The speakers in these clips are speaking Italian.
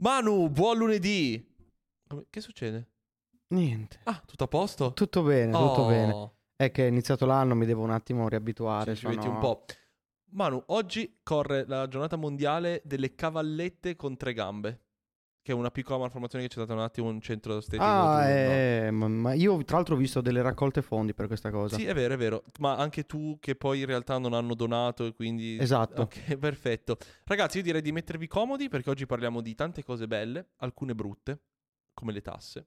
Manu, buon lunedì. Come- Che succede? Niente. Ah, tutto a posto? Tutto bene, tutto Oh, bene. È che è iniziato l'anno, mi devo un attimo riabituare. Ci, metti sono- un po'. Manu, oggi corre la giornata mondiale delle cavallette con tre gambe. Che è una piccola malformazione che c'è stato un attimo in centro estetico. Ah, giù, no? eh, ma, ma io tra l'altro ho visto delle raccolte fondi per questa cosa. Sì, è vero, è vero. Ma anche tu che poi in realtà non hanno donato e quindi... Esatto. Ok, perfetto. Ragazzi, io direi di mettervi comodi perché oggi parliamo di tante cose belle, alcune brutte, come le tasse.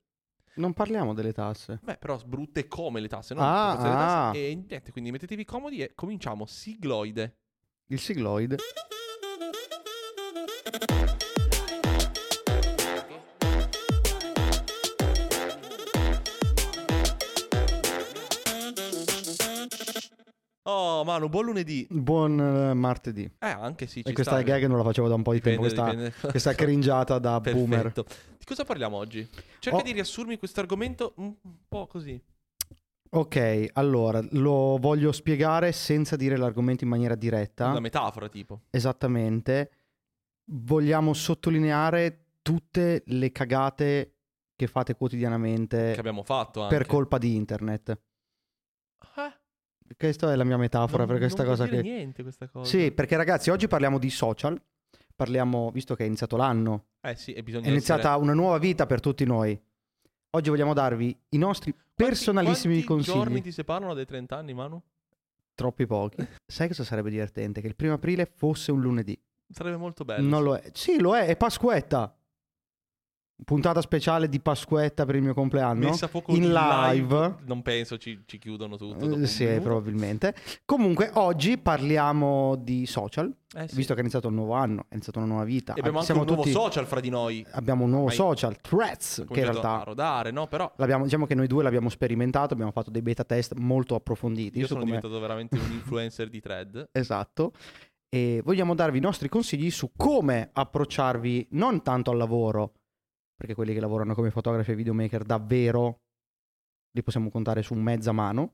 Non parliamo delle tasse. Beh, però brutte come le tasse, non Ah, tasse. ah. E niente, quindi mettetevi comodi e cominciamo. Sigloide. Il sigloid. Oh, Manu, buon lunedì. Buon eh, martedì. Eh, anche sì, E questa sta. gag non la facevo da un po' di Dipende, tempo. Questa, dipende. questa cringiata da boomer. Perfetto. Di cosa parliamo oggi? Cerca Oh. di riassurmi questo argomento un un po' così. Ok, allora lo voglio spiegare senza dire l'argomento in maniera diretta. Una metafora, tipo. Esattamente. Vogliamo sottolineare tutte le cagate che fate quotidianamente Che abbiamo fatto anche. per colpa di internet. Eh, Questa è la mia metafora non- per questa non cosa dire che... niente questa cosa. Sì, perché ragazzi, oggi parliamo di social. Parliamo, visto che è iniziato l'anno, Eh sì, è iniziata essere- una nuova vita per tutti noi. Oggi vogliamo darvi i nostri Quanti- personalissimi quanti consigli. giorni ti separano dai 30 anni, Manu? Troppi pochi. Sai cosa sarebbe divertente? Che il primo aprile fosse un lunedì. Sarebbe molto bello. Non sì. lo è. Sì, lo è, è Pasquetta. Puntata speciale di Pasquetta per il mio compleanno. Messa a fuoco in di live. Non penso ci, ci chiudono tutto. Eh, un sì, probabilmente. Comunque, oggi parliamo di social. Eh sì. Visto che è iniziato un nuovo anno, è iniziata una nuova vita. E abbiamo anche Siamo un nuovo tutti- social fra di noi. Abbiamo un nuovo Ormai social, Threads, che in Cominciato a realtà rodare, no? Però diciamo che noi due l'abbiamo sperimentato, abbiamo fatto dei beta test molto approfonditi. io sono come- diventato veramente un influencer di thread. Esatto. E vogliamo darvi i nostri consigli su come approcciarvi non tanto al lavoro, perché quelli che lavorano come fotografi e videomaker davvero li possiamo contare su mezza mano,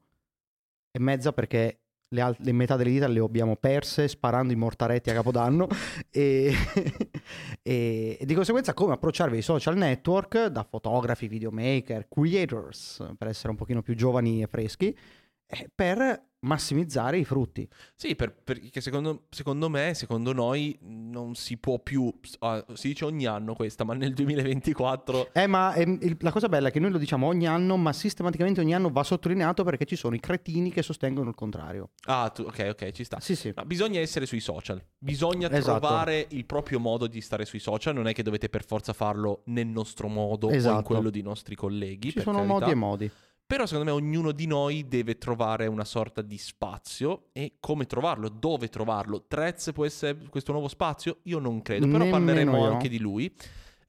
e mezza perché le, al- le metà delle dita le abbiamo perse sparando i mortaretti a capodanno. E, e- e di conseguenza come approcciarvi ai social network da fotografi, videomaker, creators, per essere un pochino più giovani e freschi, per massimizzare i frutti. Sì, per- perché secondo, secondo me, secondo noi, non si può più. ah, si dice ogni anno questa, ma nel 2024. Eh, ma ehm, il- la cosa bella è che noi lo diciamo ogni anno, ma sistematicamente ogni anno va sottolineato perché ci sono i cretini che sostengono il contrario. Ah, tu- ok, ok, ci sta. Sì, sì. Ma bisogna essere sui social. Bisogna Esatto. trovare il proprio modo di stare sui social. Non è che dovete per forza farlo nel nostro modo o in Esatto. quello di nostri colleghi. Ci sono carità. modi e modi. Però secondo me ognuno di noi deve trovare una sorta di spazio e come trovarlo, dove trovarlo. Threads può essere questo nuovo spazio? Io non credo, però Nemmeno parleremo io. anche di lui.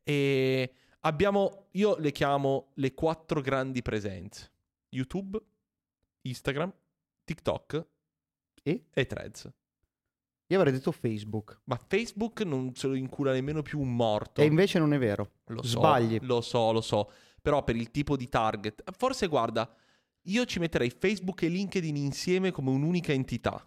E abbiamo, io le chiamo le quattro grandi presenze. YouTube, Instagram, TikTok E? e Threads. Io avrei detto Facebook. Ma Facebook non se lo incula nemmeno più un morto. E invece non è vero. Lo so, Sbagli. Lo so, lo so. Però per il tipo di target. Forse guarda, io ci metterei Facebook e LinkedIn insieme come un'unica entità.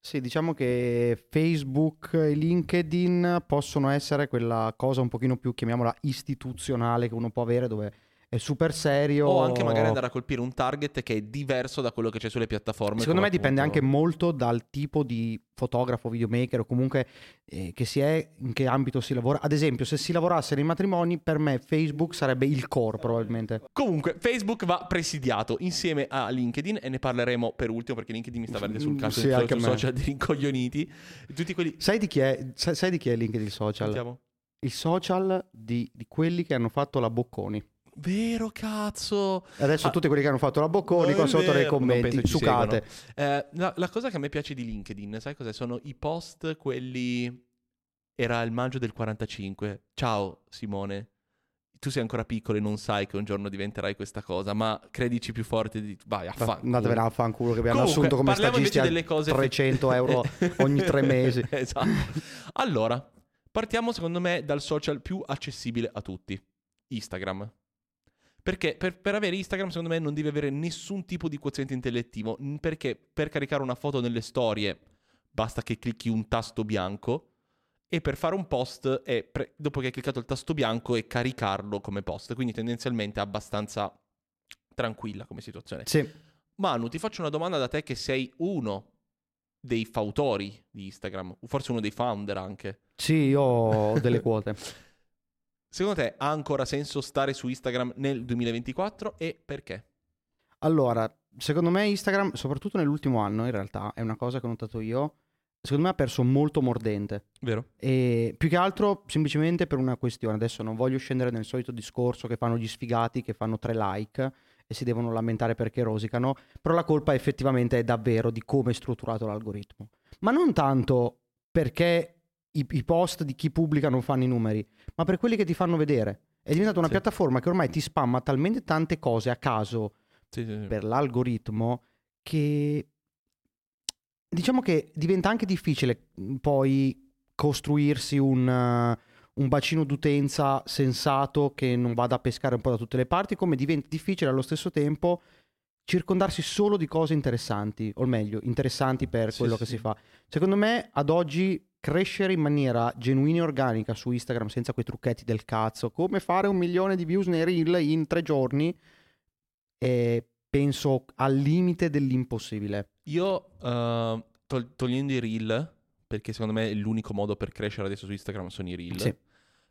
Sì, diciamo che Facebook e LinkedIn possono essere quella cosa un pochino più, chiamiamola, istituzionale che uno può avere dove è super serio. O anche magari andare a colpire un target che è diverso da quello che c'è sulle piattaforme. Secondo me come dipende appunto- anche molto dal tipo di fotografo, videomaker o comunque eh, che si è, in che ambito si lavora. Ad esempio, se si lavorasse nei matrimoni, per me Facebook sarebbe il core probabilmente. Comunque, Facebook va presidiato insieme a LinkedIn e ne parleremo per ultimo perché LinkedIn mi sta venendo sul Mm, cazzo sì, me. social di rincoglioniti. Tutti quelli... Sai di chi è, sai, sai di chi è LinkedIn social? Sentiamo. Il social di, di quelli che hanno fatto la Bocconi. Vero cazzo! Adesso Ah. tutti quelli che hanno fatto la Bocconi qua sotto nei commenti, ci sucate. Eh, la, la cosa che a me piace di LinkedIn, sai cos'è? Sono i post, quelli... Era il maggio del 45. Ciao Simone. Tu sei ancora piccolo e non sai che un giorno diventerai questa cosa, ma credici più forte di... Vai, affanculo. Andatevene a fanculo che Comunque, assunto come stagisti a delle cose 300 euro ogni tre mesi. esatto. Allora, partiamo secondo me dal social più accessibile a tutti, Instagram. Perché per, per avere Instagram, secondo me, non devi avere nessun tipo di quoziente intellettivo. Perché per caricare una foto nelle storie basta che clicchi un tasto bianco e per fare un post è pre- dopo che hai cliccato il tasto bianco e caricarlo come post, quindi tendenzialmente è abbastanza tranquilla come situazione. Sì. Manu, ti faccio una domanda da te che sei uno dei fautori di Instagram, forse uno dei founder anche. Sì, io ho delle quote. Secondo te ha ancora senso stare su Instagram nel 2024 e perché? Allora, secondo me Instagram, soprattutto nell'ultimo anno, in realtà, è una cosa che ho notato io, secondo me ha perso molto mordente. Vero? E più che altro semplicemente per una questione. Adesso non voglio scendere nel solito discorso che fanno gli sfigati, che fanno tre like e si devono lamentare perché rosicano, però la colpa effettivamente è davvero di come è strutturato l'algoritmo. Ma non tanto perché i, i post di chi pubblica non fanno i numeri, ma per quelli che ti fanno vedere. È diventata una Sì. piattaforma che ormai ti spamma talmente tante cose a caso Sì, sì, per l'algoritmo che diciamo che diventa anche difficile mh, poi costruirsi un, uh, un bacino d'utenza sensato che non vada a pescare un po' da tutte le parti, come diventa difficile allo stesso tempo circondarsi solo di cose interessanti, o meglio, interessanti per quello che si fa. Secondo me ad oggi crescere in maniera genuina e organica su Instagram senza quei trucchetti del cazzo, come fare un milione di views nei reel in tre giorni, è penso al limite dell'impossibile. Io, uh, tol- togliendo i reel, perché secondo me l'unico modo per crescere adesso su Instagram sono i reel. Sì.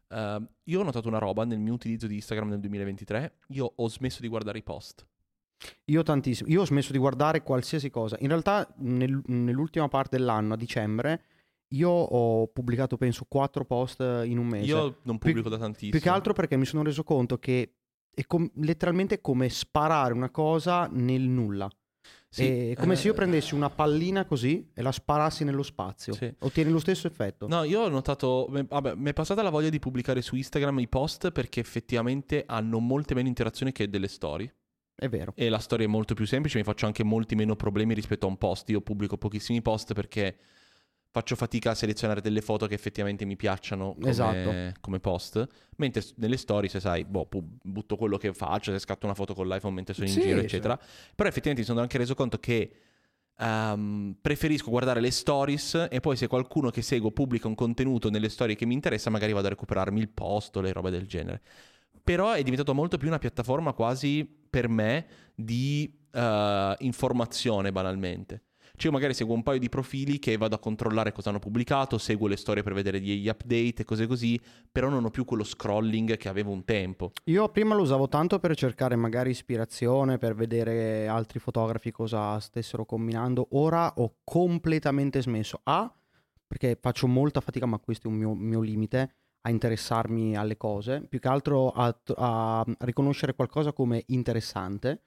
uh, io ho notato una roba nel mio utilizzo di Instagram nel 2023. Io ho smesso di guardare i post. Io tantissimo, io ho smesso di guardare qualsiasi cosa. In realtà nel- nell'ultima parte dell'anno, a dicembre, io ho pubblicato penso quattro post in un mese. Io non pubblico da tantissimo. Più che altro perché mi sono reso conto che è com- letteralmente come sparare una cosa nel nulla. Sì, è come se io eh, prendessi una pallina così e la sparassi nello spazio. Sì. Ottieni lo stesso effetto. No, io ho notato. Vabbè, mi è passata la voglia di pubblicare su Instagram i post perché effettivamente hanno molte meno interazioni che delle storie. È vero. E la storia è molto più semplice, mi faccio anche molti meno problemi rispetto a un post. Io pubblico pochissimi post perché faccio fatica a selezionare delle foto che effettivamente mi piacciono come, Esatto. come post. Mentre nelle storie, se sai, boh, butto quello che faccio, se scatto una foto con l'iPhone mentre sono in Sì, giro, sì. eccetera. Però effettivamente mi sono anche reso conto che ehm, preferisco guardare le stories e poi se qualcuno che seguo pubblica un contenuto nelle storie che mi interessa, magari vado a recuperarmi il post o le robe del genere. Però è diventato molto più una piattaforma quasi per me di eh, informazione banalmente. Cioè io magari seguo un paio di profili che vado a controllare cosa hanno pubblicato, seguo le storie per vedere gli update e cose così, però non ho più quello scrolling che avevo un tempo. Io prima lo usavo tanto per cercare magari ispirazione, per vedere altri fotografi cosa stessero combinando. Ora ho completamente smesso. A, perché faccio molta fatica, ma questo è un mio, mio limite, a interessarmi alle cose. Più che altro a, a riconoscere qualcosa come interessante.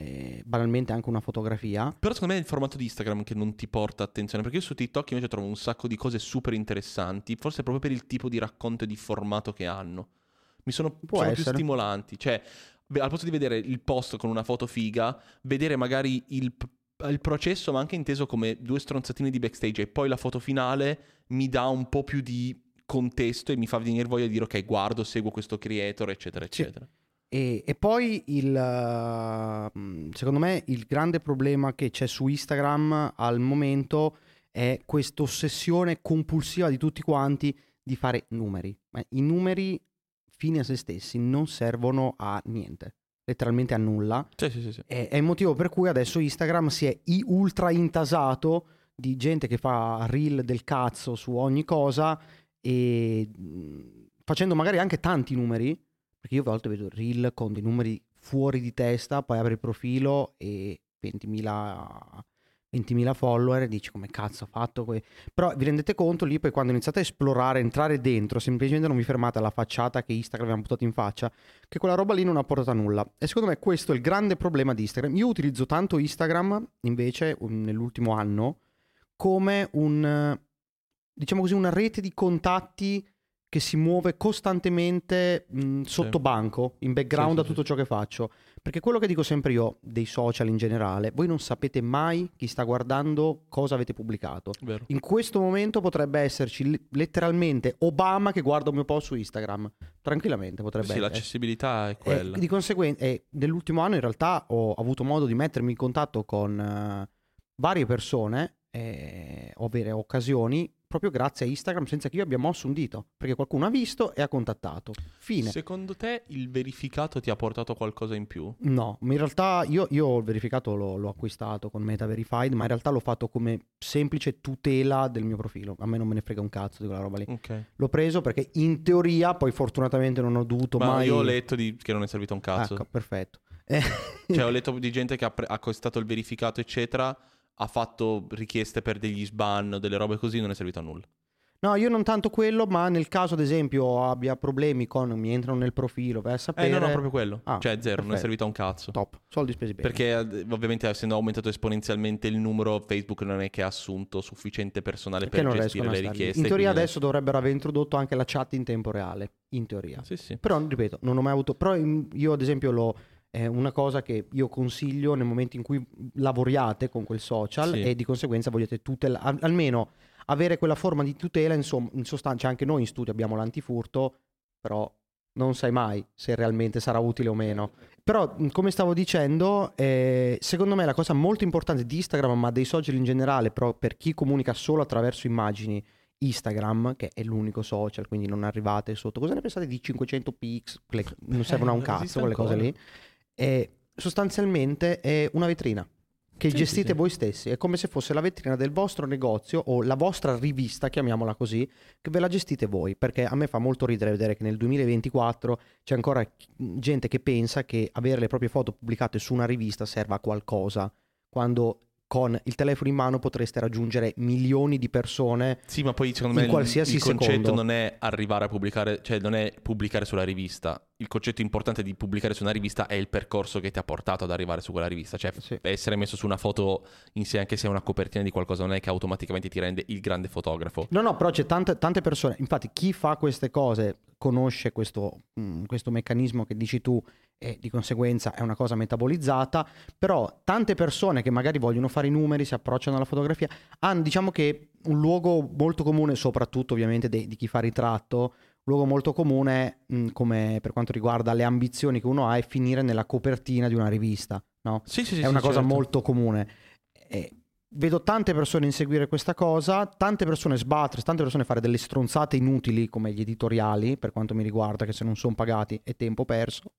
Eh, banalmente anche una fotografia. Però secondo me è il formato di Instagram che non ti porta attenzione, perché io su TikTok invece trovo un sacco di cose super interessanti, forse proprio per il tipo di racconto e di formato che hanno. Mi sono, sono più stimolanti, cioè al posto di vedere il post con una foto figa, vedere magari il, il processo, ma anche inteso come due stronzatine di backstage e poi la foto finale mi dà un po' più di contesto e mi fa venire voglia di dire ok, guardo, seguo questo creator, eccetera, Sì. E, e poi il, uh, mh, secondo me il grande problema che c'è su Instagram al momento è questa ossessione compulsiva di tutti quanti di fare numeri. Ma i numeri fini a se stessi non servono a niente, letteralmente a nulla. Sì, sì, sì. È, è il motivo per cui adesso Instagram si è ultra intasato di gente che fa reel del cazzo su ogni cosa e mh, facendo magari anche tanti numeri, perché io a volte vedo reel con dei numeri fuori di testa, poi apri il profilo e 20.000 20.000 follower e dici come cazzo ha fatto que-". però vi rendete conto lì poi quando iniziate a esplorare entrare dentro semplicemente non vi fermate alla facciata che Instagram ha buttato in faccia che quella roba lì non ha portato a nulla. E secondo me questo è il grande problema di Instagram. Io utilizzo tanto Instagram, invece, nell'ultimo anno, come un, diciamo così, una rete di contatti che si muove costantemente mh, sotto Sì. banco, in background Sì, a sì, tutto ciò che faccio. Perché quello che dico sempre io, dei social in generale, voi non sapete mai chi sta guardando cosa avete pubblicato. Vero. In questo momento potrebbe esserci letteralmente Obama che guarda un mio post su Instagram. Tranquillamente potrebbe Sì, essere. l'accessibilità è E quella. di conseguenza, e nell'ultimo anno in realtà ho avuto modo di mettermi in contatto con eh, varie persone, eh, o avere occasioni proprio grazie a Instagram senza che io abbia mosso un dito, perché qualcuno ha visto e ha contattato. Fine. Secondo te il verificato ti ha portato qualcosa in più? No, ma in realtà io, io il verificato l'ho, l'ho acquistato con Meta Verified, ma in realtà l'ho fatto come semplice tutela del mio profilo. A me non me ne frega un cazzo di quella roba lì. Ok. L'ho preso perché in teoria, poi fortunatamente non ho dovuto Ma mai... io ho letto di- che non è servito un cazzo. Ecco, perfetto. Cioè, ho letto di gente che ha pre- ha acquistato il verificato, eccetera, ha fatto richieste per degli sban, delle robe così, non è servito a nulla. No, io non tanto quello, ma nel caso ad esempio abbia problemi con mi entrano nel profilo, vai a sapere. Eh, no, no, proprio quello. Ah, cioè, zero, non è perfetto. servito a un cazzo. Top, soldi spesi bene. Perché ovviamente essendo aumentato esponenzialmente il numero, Facebook non è che ha assunto sufficiente personale Perché per gestire le richieste. In teoria quindi- adesso dovrebbero aver introdotto anche la chat in tempo reale, in teoria. Sì, sì. Però, ripeto, non ho mai avuto... Però io ad esempio lo... È una cosa che io consiglio nel momento in cui lavoriate con quel social Sì. e di conseguenza vogliate tutela, al- almeno avere quella forma di tutela, insomma, in sostanza anche noi in studio abbiamo l'antifurto, però non sai mai se realmente sarà utile o meno. Però, come stavo dicendo, eh, secondo me la cosa molto importante di Instagram, ma dei social in generale, però per chi comunica solo attraverso immagini, Instagram, che è l'unico social, quindi non arrivate sotto. Cosa ne pensate di 500 pix? Non servono a un Eh, cazzo quelle cose lì. E sostanzialmente è una vetrina che Sì, gestite sì, voi stessi. È come se fosse la vetrina del vostro negozio o la vostra rivista, chiamiamola così, che ve la gestite voi. Perché a me fa molto ridere vedere che nel 2024 c'è ancora gente che pensa che avere le proprie foto pubblicate su una rivista serva a qualcosa, quando con il telefono in mano potreste raggiungere milioni di persone. Sì, ma poi secondo In me il- qualsiasi il concetto secondo. non è arrivare a pubblicare, cioè non è pubblicare sulla rivista. Il concetto importante di pubblicare su una rivista è il percorso che ti ha portato ad arrivare su quella rivista. Cioè, Sì. essere messo su una foto in sé, anche se è una copertina di qualcosa, non è che automaticamente ti rende il grande fotografo. No, no, però c'è tante, tante persone. Infatti, chi fa queste cose conosce questo, mm, questo meccanismo che dici tu e di conseguenza è una cosa metabolizzata. Però tante persone che magari vogliono fare i numeri, si approcciano alla fotografia, hanno diciamo che un luogo molto comune, soprattutto ovviamente de- di chi fa ritratto, luogo molto comune mm, come per quanto riguarda le ambizioni che uno ha è finire nella copertina di una rivista, no? Sì, sì, sì. è una sì, cosa certo. molto comune. E vedo tante persone inseguire questa cosa, tante persone sbattere, tante persone fare delle stronzate inutili come gli editoriali, per quanto mi riguarda, che se non sono pagati è tempo perso.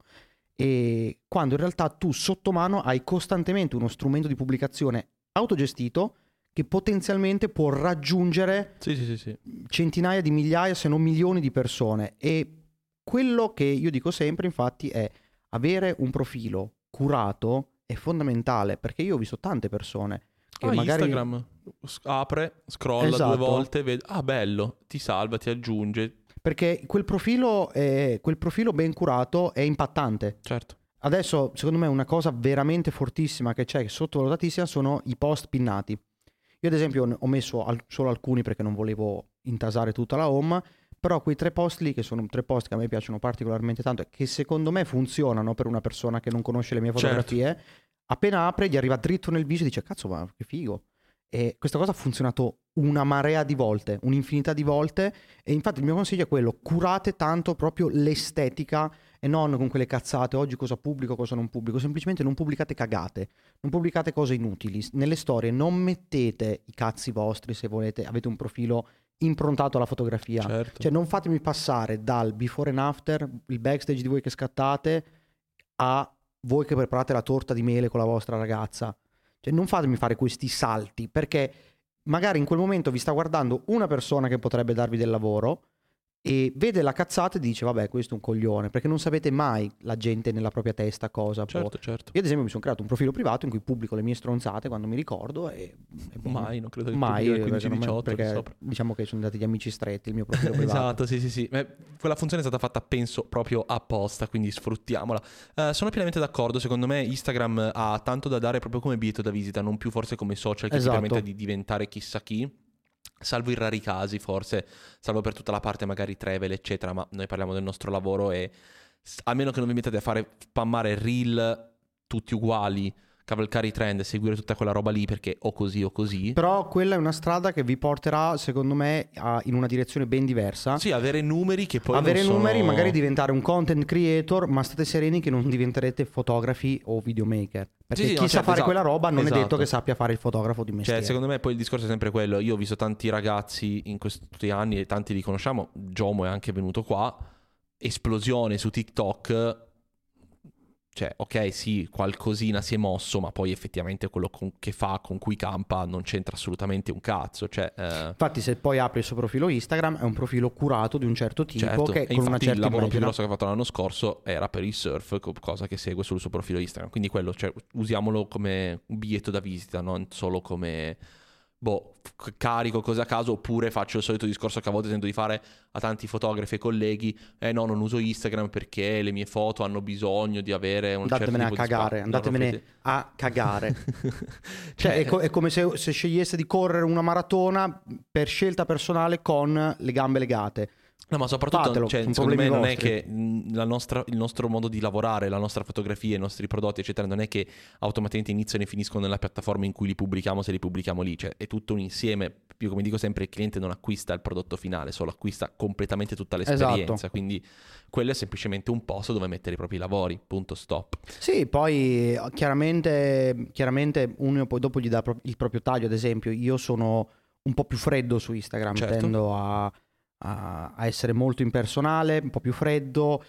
E quando in realtà tu sotto mano hai costantemente uno strumento di pubblicazione autogestito che potenzialmente può raggiungere Sì, sì, sì, centinaia di migliaia, se non milioni di persone. E quello che io dico sempre, infatti, è avere un profilo curato è fondamentale perché io ho visto tante persone che Ah, magari Instagram apre, scrolla Esatto. due volte, vede, ah bello, ti salva, ti aggiunge. perché quel profilo, è- quel profilo ben curato è impattante. Certo. Adesso, secondo me, una cosa veramente fortissima che c'è, che sottovalutatissima, sono i post pinnati. Io, ad esempio, ho messo al- solo alcuni perché non volevo intasare tutta la home, però quei tre post lì, che sono tre post che a me piacciono particolarmente tanto e che secondo me funzionano per una persona che non conosce le mie Certo. fotografie, appena apre gli arriva dritto nel viso e dice, cazzo, ma che figo. E questa cosa ha funzionato una marea di volte, un'infinità di volte, e infatti il mio consiglio è quello, curate tanto proprio l'estetica e non con quelle cazzate, oggi cosa pubblico, cosa non pubblico, semplicemente non pubblicate cagate, non pubblicate cose inutili, nelle storie non mettete i cazzi vostri se volete, avete un profilo improntato alla fotografia, Certo. cioè non fatemi passare dal before and after, il backstage di voi che scattate, a voi che preparate la torta di mele con la vostra ragazza. Cioè non fatemi fare questi salti, perché magari in quel momento vi sta guardando una persona che potrebbe darvi del lavoro e vede la cazzata e dice vabbè questo è un coglione, perché non sapete mai la gente nella propria testa cosa può... Certo, certo. Io ad esempio mi sono creato un profilo privato in cui pubblico le mie stronzate quando mi ricordo e... e boh, Mai, non credo di Mai, pubblicare perché, non me- 15-18 perché sopra. diciamo che sono andati gli amici stretti il mio profilo privato. Esatto, sì, sì, sì. Beh, quella funzione è stata fatta, penso, proprio apposta, quindi sfruttiamola. Eh, sono pienamente d'accordo. Secondo me Instagram ha tanto da dare proprio come biglietto da visita, non più forse come social che Esatto. ti permette di diventare chissà chi. Salvo i rari casi, forse, salvo per tutta la parte magari travel, eccetera, ma noi parliamo del nostro lavoro e a meno che non vi mettate a fare spammare reel tutti uguali, cavalcare i trend, seguire tutta quella roba lì perché o così o così. Però quella è una strada che vi porterà, secondo me, a- in una direzione ben diversa. Sì, avere numeri che poi Avere non sono- numeri, magari diventare un content creator, ma state sereni che non diventerete fotografi o videomaker. Perché Sì, sì, chi no, sa certo, fare esatto. quella roba non è Esatto. detto che sappia fare il fotografo di mestiere. Cioè, secondo me poi il discorso è sempre quello. Io ho visto tanti ragazzi in questi anni e tanti li conosciamo. Giomo è anche venuto qua. Esplosione su TikTok. Cioè, ok, sì, qualcosina si è mosso, ma poi effettivamente quello con- che fa, con cui campa, non c'entra assolutamente un cazzo. Cioè, eh, Infatti, se poi apri il suo profilo Instagram, è un profilo curato di un certo tipo certo. che E con una certa il lavoro più immagine- grosso che ha fatto l'anno scorso era per il surf, co- cosa che segue sul suo profilo Instagram. Quindi quello, cioè, usiamolo come un biglietto da visita, non solo come boh, carico cose a caso oppure faccio il solito discorso che a volte tento di fare a tanti fotografi e colleghi, eh no, non uso Instagram perché le mie foto hanno bisogno di avere un certo Andatevene a di cagare, spazio. andatevene Non a cagare. Cioè, è, co- è come se, se scegliesse di correre una maratona per scelta personale con le gambe legate. No, ma soprattutto, Fatelo, cioè, secondo me non è che nostra- il nostro modo di lavorare, la nostra fotografia, i nostri prodotti, eccetera, non è che automaticamente iniziano e finiscono nella piattaforma in cui li pubblichiamo se li pubblichiamo lì. Cioè, è tutto un insieme. Io, come dico sempre, il cliente non acquista il prodotto finale, solo acquista completamente tutta l'esperienza. Esatto. Quindi quello è semplicemente un posto dove mettere i propri lavori. Punto stop. Sì, poi eh, chiaramente, chiaramente uno poi dopo gli dà il proprio taglio, ad esempio, io sono un po' più freddo su Instagram, Certo. tendo a, a- a essere molto impersonale, un po' più freddo,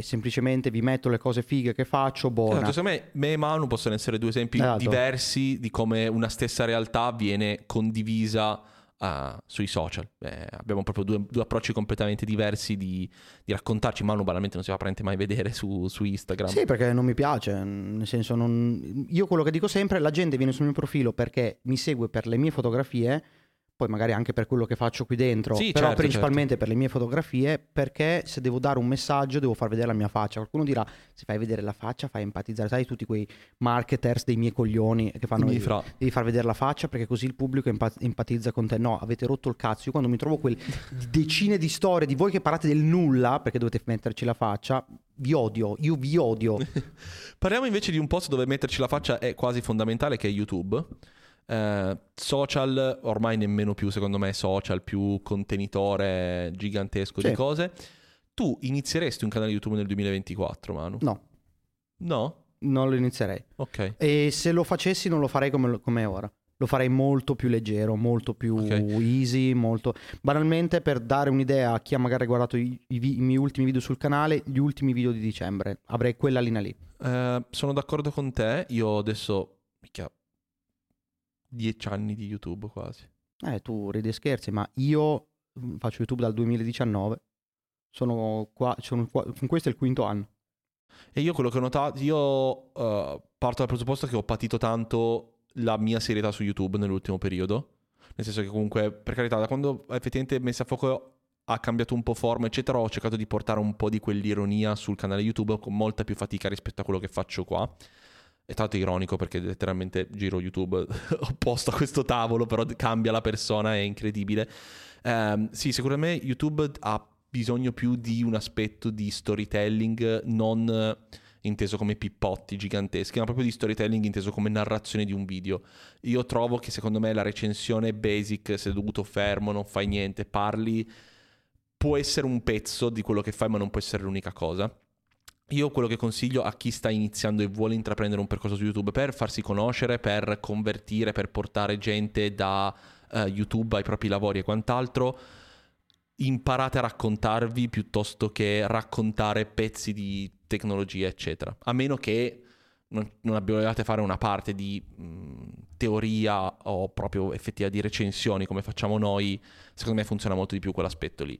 semplicemente vi metto le cose fighe che faccio, buona. Esatto, secondo me me e Manu possono essere due esempi Esatto. diversi di come una stessa realtà viene condivisa ah, sui social. Eh, abbiamo proprio due, due approcci completamente diversi di, di raccontarci. Manu banalmente non si fa praticamente mai vedere su, su Instagram. Sì, perché non mi piace, nel senso non... Io quello che dico sempre, la gente viene sul mio profilo perché mi segue per le mie fotografie, poi magari anche per quello che faccio qui dentro, Sì, però certo, principalmente per le mie fotografie, perché se devo dare un messaggio devo far vedere la mia faccia. Qualcuno dirà, se fai vedere la faccia fai empatizzare, sai tutti quei marketers dei miei coglioni che fanno... I miei fra. Devi far vedere la faccia perché così il pubblico empa- empatizza con te. No, avete rotto il cazzo. Io quando mi trovo quelle decine di storie di voi che parlate del nulla perché dovete metterci la faccia, vi odio. Io vi odio. Parliamo invece di un posto dove metterci la faccia è quasi fondamentale, che è YouTube. Eh, social, ormai nemmeno più, secondo me, social, più contenitore gigantesco Sì. di cose. Tu inizieresti un canale YouTube nel 2024, Manu? No, No? non lo inizierei. Ok. E se lo facessi non lo farei come, come ora. Lo farei molto più leggero, molto più Ok. easy, molto... Banalmente per dare un'idea a chi ha magari guardato i, i i miei ultimi video sul canale, gli ultimi video di dicembre. Avrei quella linea lì. Eh, sono d'accordo con te. Io adesso, mica, 10 anni di YouTube quasi. Eh, tu ridi e scherzi, ma io mm, faccio YouTube dal 2019. Sono qua, sono qua, questo è il quinto anno. E io quello che ho notato, io eh, parto dal presupposto che ho patito tanto la mia serietà su YouTube nell'ultimo periodo. Nel senso che comunque, per carità, da quando effettivamente Messa a Fuoco ha cambiato un po' forma, eccetera, ho cercato di portare un po' di quell'ironia sul canale YouTube con molta più fatica rispetto a quello che faccio qua. È tanto ironico perché letteralmente giro YouTube opposto a questo tavolo, però cambia la persona, è incredibile. Ehm, sì, secondo me YouTube ha bisogno più di un aspetto di storytelling non inteso come pippotti giganteschi, ma proprio di storytelling inteso come narrazione di un video. Io trovo che secondo me la recensione basic, seduto fermo, non fai niente, parli, può essere un pezzo di quello che fai, ma non può essere l'unica cosa. Io quello che consiglio a chi sta iniziando e vuole intraprendere un percorso su YouTube per farsi conoscere, per convertire, per portare gente da eh, YouTube ai propri lavori e quant'altro, imparate a raccontarvi piuttosto che raccontare pezzi di tecnologia, eccetera. A meno che non, non abbiate fare una parte di mh, teoria o proprio effettiva di recensioni come facciamo noi, secondo me funziona molto di più quell'aspetto lì.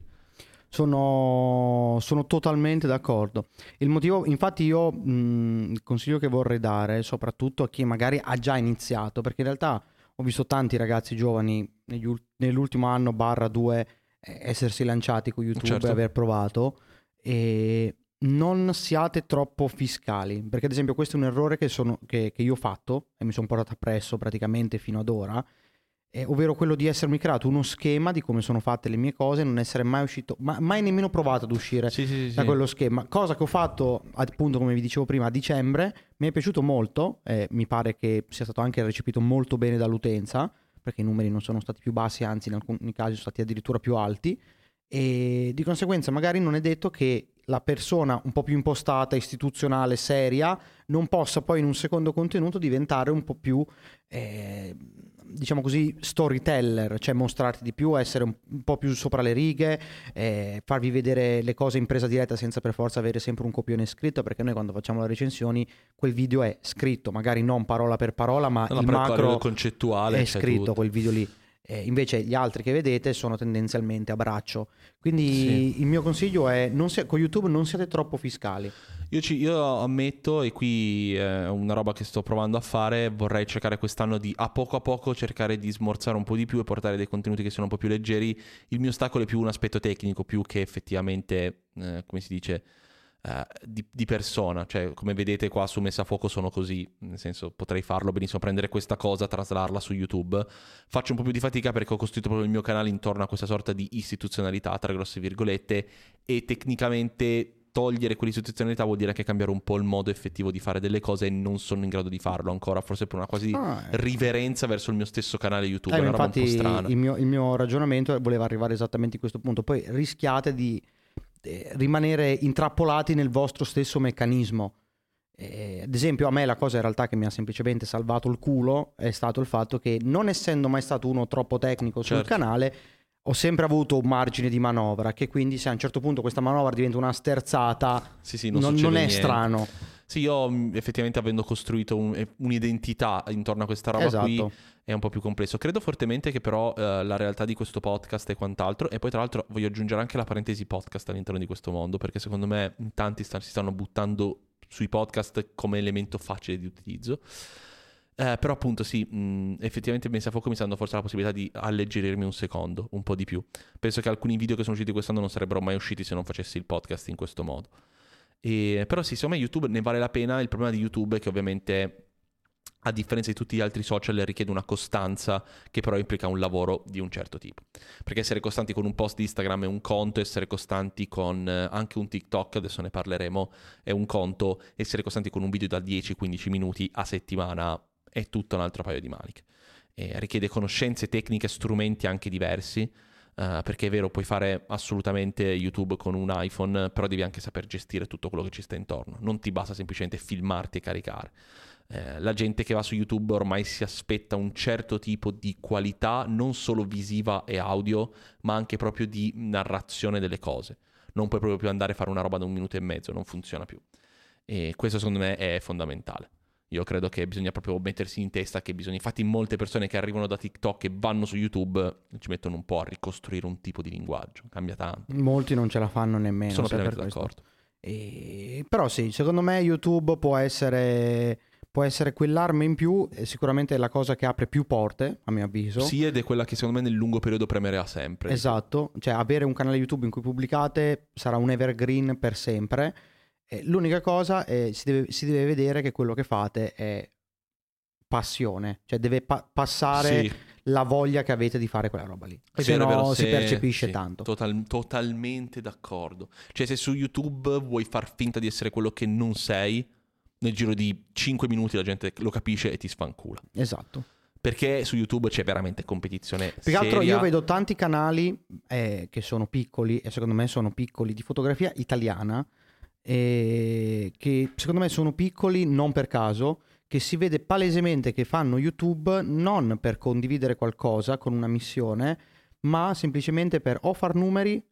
Sono, sono totalmente d'accordo. Il motivo, infatti, io mh, il consiglio che vorrei dare, soprattutto a chi magari ha già iniziato, perché in realtà ho visto tanti ragazzi giovani negli ul- nell'ultimo anno barra due eh, essersi lanciati con YouTube Certo. e aver provato. E non siate troppo fiscali, perché ad esempio questo è un errore che, sono- che- che io ho fatto e mi sono portato appresso praticamente fino ad ora. Eh, ovvero quello di essermi creato uno schema di come sono fatte le mie cose, non essere mai uscito, ma mai nemmeno provato ad uscire Sì, sì, sì, da quello schema. Cosa che ho fatto appunto, come vi dicevo prima, a dicembre, mi è piaciuto molto, eh, mi pare che sia stato anche recepito molto bene dall'utenza, perché i numeri non sono stati più bassi, anzi in alcuni casi sono stati addirittura più alti e di conseguenza magari non è detto che la persona un po' più impostata, istituzionale, seria, non possa poi in un secondo contenuto diventare un po' più, eh, diciamo così, storyteller, cioè mostrarti di più, essere un, po' più sopra le righe, eh, farvi vedere le cose in presa diretta senza per forza avere sempre un copione scritto, perché noi quando facciamo le recensioni quel video è scritto, magari non parola per parola, ma No, il macro concettuale è c'è scritto tutto. quel video lì. Eh, invece gli altri che vedete sono tendenzialmente a braccio. Quindi il mio consiglio è non sia- con YouTube non siate troppo fiscali. Io, ci- io ammetto, e qui è una roba che sto provando a fare, vorrei cercare quest'anno di a poco a poco cercare di smorzare un po' di più e portare dei contenuti che siano un po' più leggeri. Il mio ostacolo è più un aspetto tecnico, più che effettivamente, eh, come si dice, eh, di, di persona. Cioè, come vedete qua su Messa a Fuoco sono così, nel senso potrei farlo benissimo, prendere questa cosa, traslarla su YouTube. Faccio un po' più di fatica perché ho costruito proprio il mio canale intorno a questa sorta di istituzionalità, tra grosse virgolette, e tecnicamente togliere quell'istituzionalità vuol dire anche cambiare un po' il modo effettivo di fare delle cose e non sono in grado di farlo ancora, forse per una quasi Ah, eh. riverenza verso il mio stesso canale YouTube, Eh, roba un infatti po' strana. il mio, il mio ragionamento voleva arrivare esattamente a questo punto. Poi rischiate di eh, rimanere intrappolati nel vostro stesso meccanismo. Eh, ad esempio, a me la cosa in realtà che mi ha semplicemente salvato il culo è stato il fatto che, non essendo mai stato uno troppo tecnico sul Certo. canale, ho sempre avuto un margine di manovra. Che quindi, se a un certo punto questa manovra diventa una sterzata, Sì, sì, non, non, non è niente. strano. Sì, io mh, effettivamente avendo costruito un- eh, un'identità intorno a questa roba qui Esatto. è un po' più complesso. Credo fortemente che però eh, la realtà di questo podcast e quant'altro, e poi tra l'altro voglio aggiungere anche la parentesi podcast all'interno di questo mondo, perché secondo me in tanti sta- si stanno buttando sui podcast come elemento facile di utilizzo. Eh, però appunto sì, mh, effettivamente Pensa a Fuoco mi sta dando forse la possibilità di alleggerirmi un secondo, un po' di più. Penso che alcuni video che sono usciti quest'anno non sarebbero mai usciti se non facessi il podcast in questo modo. E, però sì, secondo me YouTube ne vale la pena. Il problema di YouTube è che ovviamente, a differenza di tutti gli altri social, richiede una costanza che però implica un lavoro di un certo tipo. Perché essere costanti con un post di Instagram è un conto, essere costanti con eh, anche un TikTok, adesso ne parleremo, è un conto, essere costanti con un video da 10-15 minuti a settimana è tutto un altro paio di maniche. E richiede conoscenze tecniche, strumenti anche diversi. eh, perché è vero, puoi fare assolutamente YouTube con un iPhone, però devi anche saper gestire tutto quello che ci sta intorno. Non ti basta semplicemente filmarti e caricare. Eh, la gente che va su YouTube ormai si aspetta un certo tipo di qualità, non solo visiva e audio, ma anche proprio di narrazione delle cose. Non puoi proprio più andare a fare una roba da un minuto e mezzo, non funziona più. E questo secondo me è fondamentale. Io credo che bisogna proprio mettersi in testa che bisogna. Infatti, molte persone che arrivano da TikTok e vanno su YouTube ci mettono un po' a ricostruire un tipo di linguaggio. Cambia tanto. Molti non ce la fanno nemmeno. Sono pienamente d'accordo. E- Però sì, secondo me YouTube può essere, può essere quell'arma in più, e sicuramente è la cosa che apre più porte, a mio avviso. Sì, ed è quella che secondo me nel lungo periodo premerà sempre. Esatto, cioè avere un canale YouTube in cui pubblicate sarà un evergreen per sempre. Eh, l'unica cosa è si deve, si deve vedere che quello che fate è passione, cioè deve pa- passare Sì, la voglia che avete di fare quella roba lì. vero, è no vero, si se- percepisce sì, tanto. total- totalmente d'accordo. Cioè, se su YouTube vuoi far finta di essere quello che non sei, nel giro di 5 minuti la gente lo capisce e ti sfancula. Esatto. Perché su YouTube c'è veramente competizione Più che altro io vedo tanti canali eh, che sono piccoli e secondo me sono piccoli di fotografia italiana eh, che secondo me sono piccoli non per caso che si vede palesemente che fanno YouTube non per condividere qualcosa con una missione ma semplicemente per o far numeri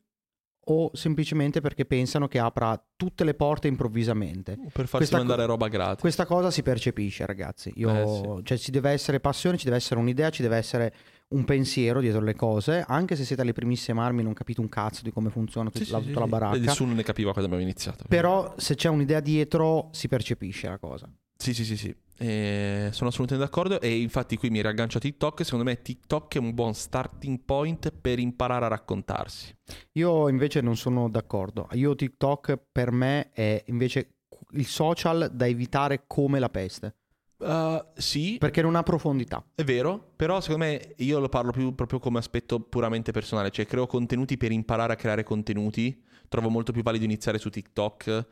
o semplicemente perché pensano che apra tutte le porte improvvisamente. per farsi Questa co- mandare roba gratis. Questa cosa si percepisce, ragazzi. Io, Eh, cioè, ci deve essere passione, ci deve essere un'idea, ci deve essere un pensiero dietro le cose. Anche se siete alle primissime armi, non capite un cazzo di come funziona tut- Sì, la, tutta sì, la baracca. Nessuno ne capiva quando abbiamo iniziato. Però se c'è un'idea dietro, si percepisce la cosa. Sì, sì, sì, sì. Eh, sono assolutamente d'accordo. E infatti qui mi riaggancio a TikTok. Secondo me TikTok è un buon starting point per imparare a raccontarsi. Io invece non sono d'accordo. Io TikTok per me è invece il social da evitare come la peste. Uh, sì, Perché non ha profondità. È vero, però secondo me io lo parlo più proprio come aspetto puramente personale, cioè creo contenuti per imparare a creare contenuti, trovo molto più valido iniziare su TikTok,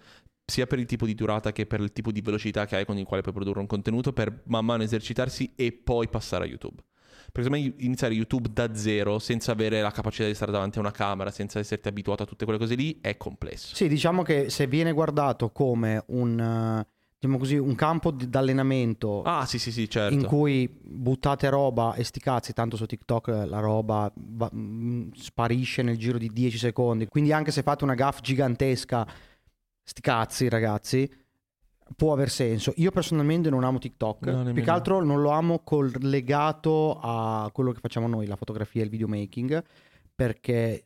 sia per il tipo di durata che per il tipo di velocità che hai con il quale puoi produrre un contenuto, per man mano esercitarsi e poi passare a YouTube. Perché secondo me iniziare YouTube da zero, senza avere la capacità di stare davanti a una camera, senza esserti abituato a tutte quelle cose lì, è complesso. Sì, diciamo che se viene guardato come un, eh, diciamo così, un campo di- d'allenamento Ah, sì, sì, sì, certo. in cui buttate roba e sti cazzi, tanto su TikTok la roba va- mm, sparisce nel giro di 10 secondi. Quindi anche se fate una gaff gigantesca, sti cazzi ragazzi, può aver senso. Io personalmente non amo TikTok, No, più che altro non lo amo collegato a quello che facciamo noi, la fotografia e il videomaking, perché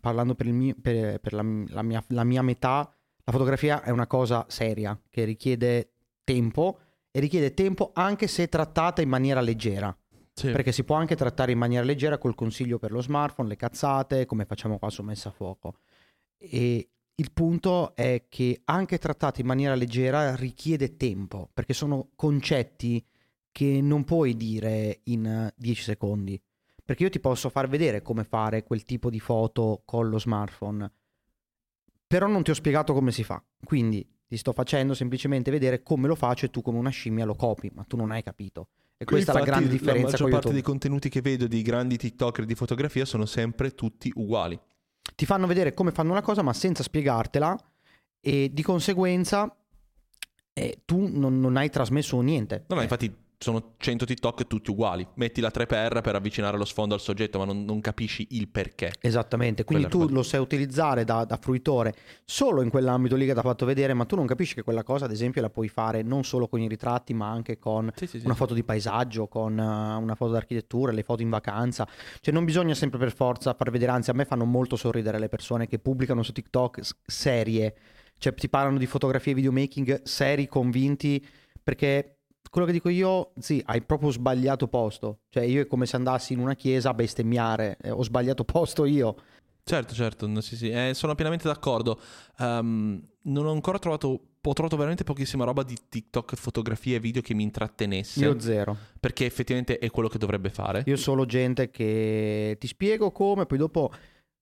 parlando per, il mio- per- per la, la mia, la mia metà, la fotografia è una cosa seria che richiede tempo e richiede tempo anche se trattata in maniera leggera. Sì. Perché si può anche trattare in maniera leggera col consiglio per lo smartphone, le cazzate, come facciamo qua su Messa a Fuoco. E il punto è che anche trattata in maniera leggera richiede tempo, perché sono concetti che non puoi dire in eh, 10 secondi. Perché io ti posso far vedere come fare quel tipo di foto con lo smartphone, però non ti ho spiegato come si fa. Quindi ti sto facendo semplicemente vedere come lo faccio e tu come una scimmia lo copi, ma tu non hai capito. E questa è la grande differenza La maggior parte YouTube. dei contenuti che vedo di grandi TikToker di fotografia sono sempre tutti uguali. Ti fanno vedere come fanno una cosa, ma senza spiegartela, e di conseguenza eh, tu non, non hai trasmesso niente. No, no, Eh, infatti sono 100 TikTok tutti uguali. Metti la 3x per avvicinare lo sfondo al soggetto, ma non, non capisci il perché. Esattamente, quindi Quella tu roba. lo sai utilizzare da, da fruitore solo in quell'ambito lì che ti ha fatto vedere, ma tu non capisci che quella cosa, ad esempio, la puoi fare non solo con i ritratti, ma anche con Sì, sì, sì, una foto di paesaggio, con eh, una foto d'architettura, le foto in vacanza. Cioè non bisogna sempre per forza far vedere, anzi a me fanno molto sorridere le persone che pubblicano su TikTok serie, cioè ti parlano di fotografie e videomaking seri, convinti, perché quello che dico io, sì, hai proprio sbagliato posto. Cioè io è come se andassi in una chiesa a bestemmiare, eh, ho sbagliato posto io. Certo, certo, no, sì, sì, eh, sono pienamente d'accordo. Ehm, non ho ancora trovato, ho trovato veramente pochissima roba di TikTok, fotografie e video che mi intrattenesse. Io zero. Perché effettivamente è quello che dovrebbe fare. Io solo gente che ti spiego come, poi dopo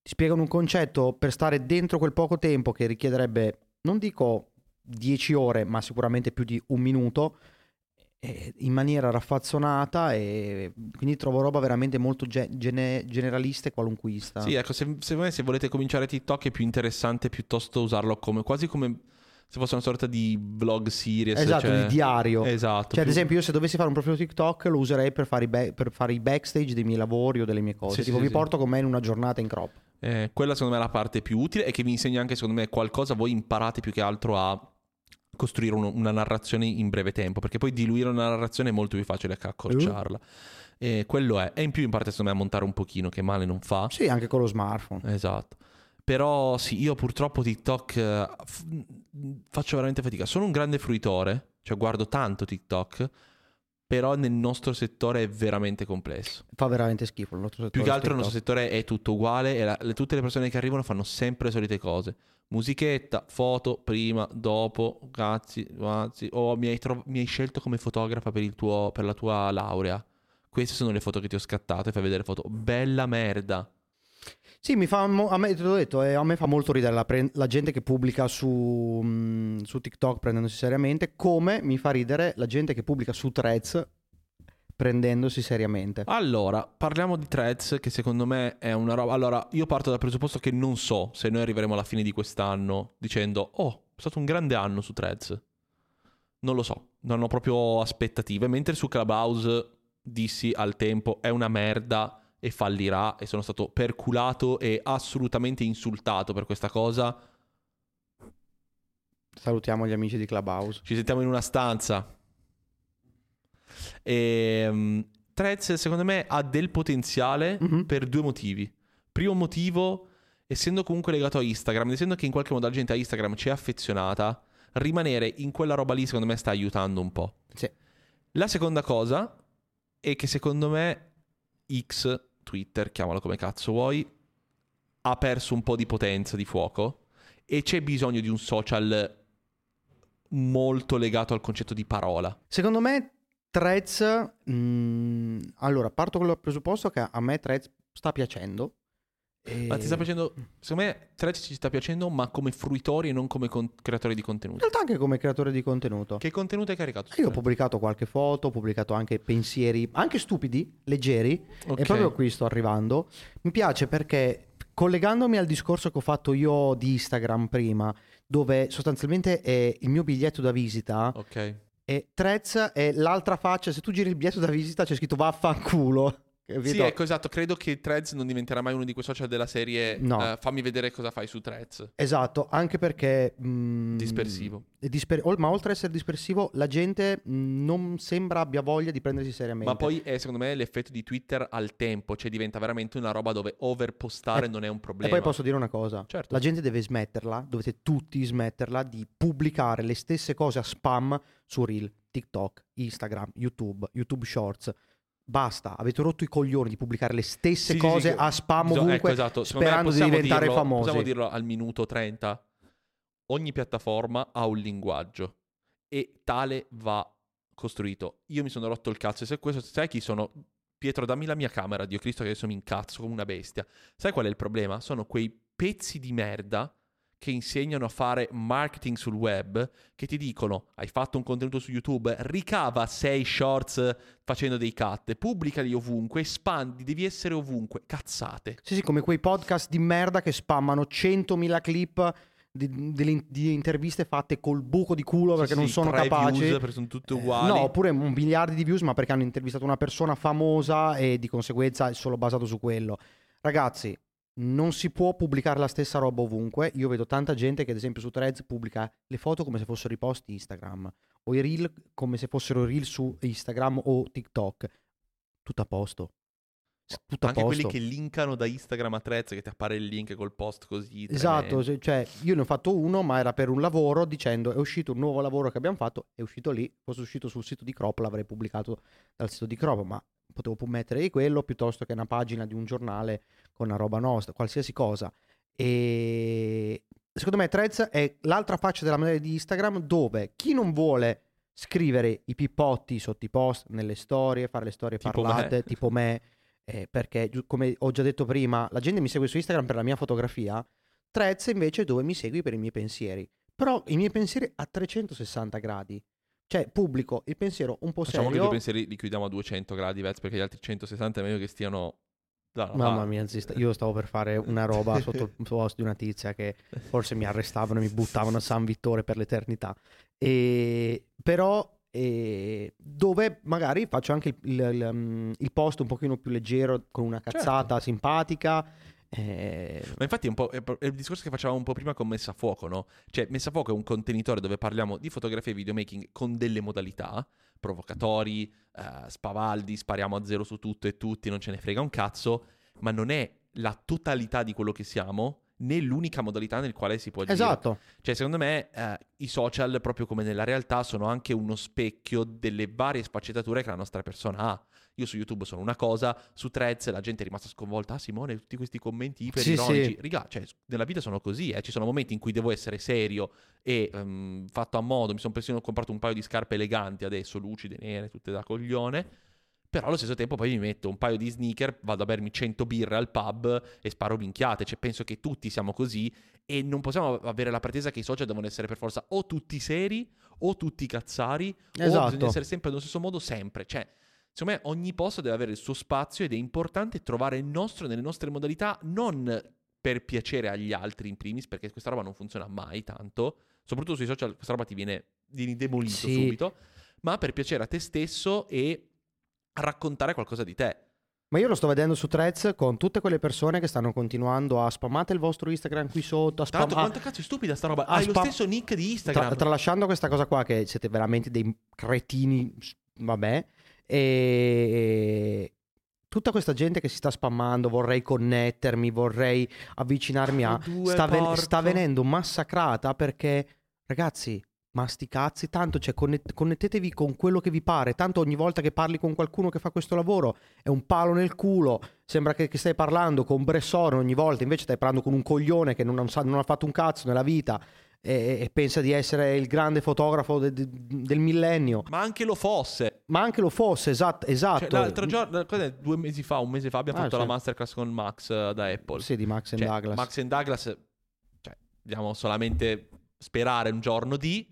ti spiegano un concetto per stare dentro quel poco tempo che richiederebbe, non dico 10 ore, ma sicuramente più di un minuto, in maniera raffazzonata e quindi trovo roba veramente molto ge- gene- generalista e qualunquista. Sì, ecco, se, secondo me se volete cominciare TikTok è più interessante piuttosto usarlo come quasi come se fosse una sorta di vlog series. esatto, cioè- di diario. Esatto. Cioè, ad più- esempio, io se dovessi fare un profilo TikTok lo userei per fare i, ba- per fare i backstage dei miei lavori o delle mie cose. Sì, tipo, sì, vi sì. porto con me in una giornata in crop. Eh, quella secondo me è la parte più utile e che vi insegna anche secondo me qualcosa. Voi imparate più che altro a costruire uno- una narrazione in breve tempo, perché poi diluire una narrazione è molto più facile che accorciarla. E quello è. E in più imparate secondo me a montare un pochino, che male non fa. Sì, anche con lo smartphone. Esatto. Però sì, io purtroppo TikTok eh, f- faccio veramente fatica. Sono un grande fruitore, cioè guardo tanto TikTok, però nel nostro settore è veramente complesso. Fa veramente schifo il nostro settore. Più che altro il nostro settore è tutto uguale e la- le- tutte le persone che arrivano fanno sempre le solite cose. Musichetta, foto, prima, dopo, cazzi, cazzi. O mi hai, trov- mi hai scelto come fotografa per, tuo- per la tua laurea. Queste sono le foto che ti ho scattato e fai vedere foto. Bella merda. Sì, mi fa a me, detto, eh, a me fa molto ridere la, pre- la gente che pubblica su, mm, su TikTok prendendosi seriamente, come mi fa ridere la gente che pubblica su Threads prendendosi seriamente. Allora, parliamo di threads che secondo me è una roba... Allora, io parto dal presupposto che non so se noi arriveremo alla fine di quest'anno dicendo oh, è stato un grande anno su threads. Non lo so, non ho proprio aspettative. Mentre su Clubhouse dissi al tempo è una merda e fallirà e sono stato perculato e assolutamente insultato per questa cosa. Salutiamo gli amici di Clubhouse. Ci sentiamo in una stanza. E, um, Threads secondo me ha del potenziale Mhm. per due motivi. Primo motivo, essendo comunque legato a Instagram, essendo che in qualche modo la gente a Instagram ci è affezionata, rimanere in quella roba lì secondo me sta aiutando un po'. Sì. La seconda cosa è che secondo me X, Twitter, chiamalo come cazzo vuoi, ha perso un po' di potenza di fuoco e c'è bisogno di un social molto legato al concetto di parola. Secondo me Threads, mh, allora parto con il presupposto che a me Threads sta piacendo. E... Ma ti sta piacendo, secondo me Threads ci sta piacendo, ma come fruitori e non come con- creatori di In contenuti. realtà anche come creatore di contenuto. Che contenuto hai caricato? Io ho pubblicato qualche foto, ho pubblicato anche pensieri, anche stupidi, leggeri, Ok. e proprio qui sto arrivando. Mi piace perché collegandomi al discorso che ho fatto io di Instagram prima, dove sostanzialmente è il mio biglietto da visita, Ok. E Threads è l'altra faccia, se tu giri il biglietto da visita c'è scritto vaffanculo. Capito? Sì, ecco, esatto. Credo che Threads non diventerà mai uno di quei social della serie No. eh, fammi vedere cosa fai su Threads. Esatto, anche perché... mh, Dispersivo. è disper- ma oltre ad essere dispersivo, la gente mh, non sembra abbia voglia di prendersi seriamente. Ma poi è secondo me l'effetto di Twitter al tempo, cioè diventa veramente una roba dove overpostare E- non è un E problema. poi posso dire una cosa, Certo. la gente deve smetterla, dovete tutti smetterla di pubblicare le stesse cose a spam su Reel, TikTok, Instagram, YouTube, YouTube Shorts. Basta, avete rotto i coglioni di pubblicare le stesse Sì, sì, cose sì, che- a spam ovunque ecco, esatto. Sperando di diventare dirlo- famosi. Possiamo dirlo al minuto 30. Ogni piattaforma ha un linguaggio e tale va costruito. Io mi sono rotto il cazzo e se questo sai chi sono Pietro dammi la mia camera, Dio Cristo che adesso mi incazzo come una bestia. Sai qual è il problema? Sono quei pezzi di merda che insegnano a fare marketing sul web, che ti dicono hai fatto un contenuto su YouTube, ricava 6 shorts facendo dei cut, pubblicali ovunque, espandi, devi essere ovunque, cazzate. Sì, sì, come quei podcast di merda che spammano 100.000 clip di, delle- di interviste fatte col buco di culo perché Sì, non sono capaci. views, perché sono tutte Eh, uguali. no, oppure un miliardi di views, ma perché hanno intervistato una persona famosa e di conseguenza è solo basato su quello. Ragazzi, non si può pubblicare la stessa roba ovunque. Io vedo tanta gente che, ad esempio, su Threads pubblica le foto come se fossero i post Instagram o i reel come se fossero reel su Instagram o TikTok. Tutto a posto. Tutto a Anche quelli che linkano da Instagram a Threads, che ti appare il link col post così. Esatto, cioè io ne ho fatto uno, ma era per un lavoro dicendo è uscito un nuovo lavoro che abbiamo fatto, è uscito lì, fosse uscito sul sito di Crop l'avrei pubblicato dal sito di Crop, ma potevo mettere di quello piuttosto che una pagina di un giornale con una roba nostra, qualsiasi cosa. E secondo me Threads è l'altra faccia della medaglia di Instagram dove chi non vuole scrivere i pippotti sotto i post, nelle storie, fare le storie Tipo parlate, me. tipo me, eh, perché come ho già detto prima, la gente mi segue su Instagram per la mia fotografia, Threads invece dove mi segui per i miei pensieri. Però i miei pensieri a 360 gradi. Cioè, pubblico il pensiero un po' Facciamo che serio. due pensieri li chiudiamo a 200 gradi, Vez, perché gli altri 160 è meglio che stiano... una Mamma mia, zi, sta- io stavo per fare una roba sotto il post di una tizia che forse mi arrestavano e mi buttavano a San Vittore per l'eternità. E, però, dove magari faccio anche il, il- il, um, il post un pochino più leggero, con una cazzata Certo. simpatica. eh, Ma infatti è, un è il discorso che facevamo un po' prima con Messa a Fuoco, no? Cioè, Messa a Fuoco è un contenitore dove parliamo di fotografia e videomaking con delle modalità, provocatori, eh, spavaldi, spariamo a zero su tutto e tutti, non ce ne frega un cazzo, ma non è la totalità di quello che siamo, né l'unica modalità nel quale si può agire. esatto. Cioè, secondo me, eh, i social, proprio come nella realtà, sono anche uno specchio delle varie sfaccettature che la nostra persona ha. Io su YouTube sono una cosa, su Threads la gente è rimasta sconvolta. Ah, Simone, tutti questi commenti iperironici. sì. Riga, cioè, nella vita sono così, eh. Ci sono momenti in cui devo essere serio e ehm, fatto a modo. Mi sono persino comprato un paio di scarpe eleganti adesso, lucide, nere, tutte da coglione. Però allo stesso tempo poi mi metto un paio di sneaker, vado a bermi 100 birre al pub e sparo minchiate. Cioè, penso che tutti siamo così e non possiamo avere la pretesa che i social devono essere per forza o tutti seri o tutti cazzari o Esatto. bisogna essere sempre nello stesso modo sempre. Cioè, secondo me ogni posto deve avere il suo spazio ed è importante trovare il nostro nelle nostre modalità non per piacere agli altri in primis, perché questa roba non funziona mai tanto, soprattutto sui social questa roba ti viene, vieni demolito Sì. subito, ma per piacere a te stesso e raccontare qualcosa di te. Ma io lo sto vedendo su Threads con tutte quelle persone che stanno continuando a spammate il vostro Instagram qui sotto, a l'altro, spammare. quanto cazzo è stupida sta roba? Hai lo spam- stesso nick di Instagram. Tra- tralasciando questa cosa qua, che siete veramente dei cretini, vabbè, e tutta questa gente che si sta spammando, vorrei connettermi, vorrei avvicinarmi a... Due, Sta, ven- sta venendo massacrata perché, ragazzi, ma sti cazzi, tanto cioè, connet- connettetevi con quello che vi pare, tanto ogni volta che parli con qualcuno che fa questo lavoro è un palo nel culo, sembra che, che stai parlando con Bresson ogni volta, invece stai parlando con un coglione che non ha, sa- non ha fatto un cazzo nella vita. e, e pensa di essere il grande fotografo de- de- del millennio. Ma anche lo fosse. Ma anche lo fosse, esatto. esatto. Cioè, l'altro giorno, cos'è, due mesi fa, un mese fa, abbiamo Ah, fatto sì. la masterclass con Max eh, da Apple. Sì, di Max and Cioè, Douglas. Max and Douglas, cioè, dobbiamo solamente sperare un giorno di...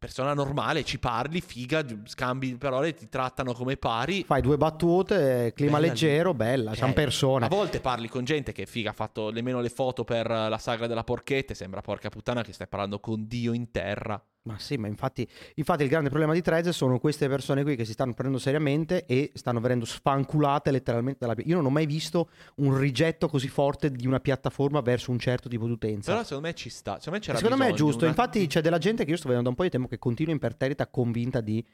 persona normale, ci parli, figa, scambi parole, ti trattano come pari. Fai due battute, clima Bella leggero, bella, siamo Eh, persone. A volte parli con gente che figa ha fatto nemmeno le foto per la sagra della porchetta sembra porca puttana che stai parlando con Dio in terra. Ma sì, ma infatti, infatti il grande problema di Threads sono queste persone qui che si stanno prendendo seriamente e stanno venendo sfanculate letteralmente dalla Io non ho mai visto un rigetto così forte di una piattaforma verso un certo tipo di utenza. Però secondo me ci sta. Secondo me c'era Secondo me è giusto, una- infatti c'è della gente che io sto vedendo da un po' di tempo che continua imperterrita convinta di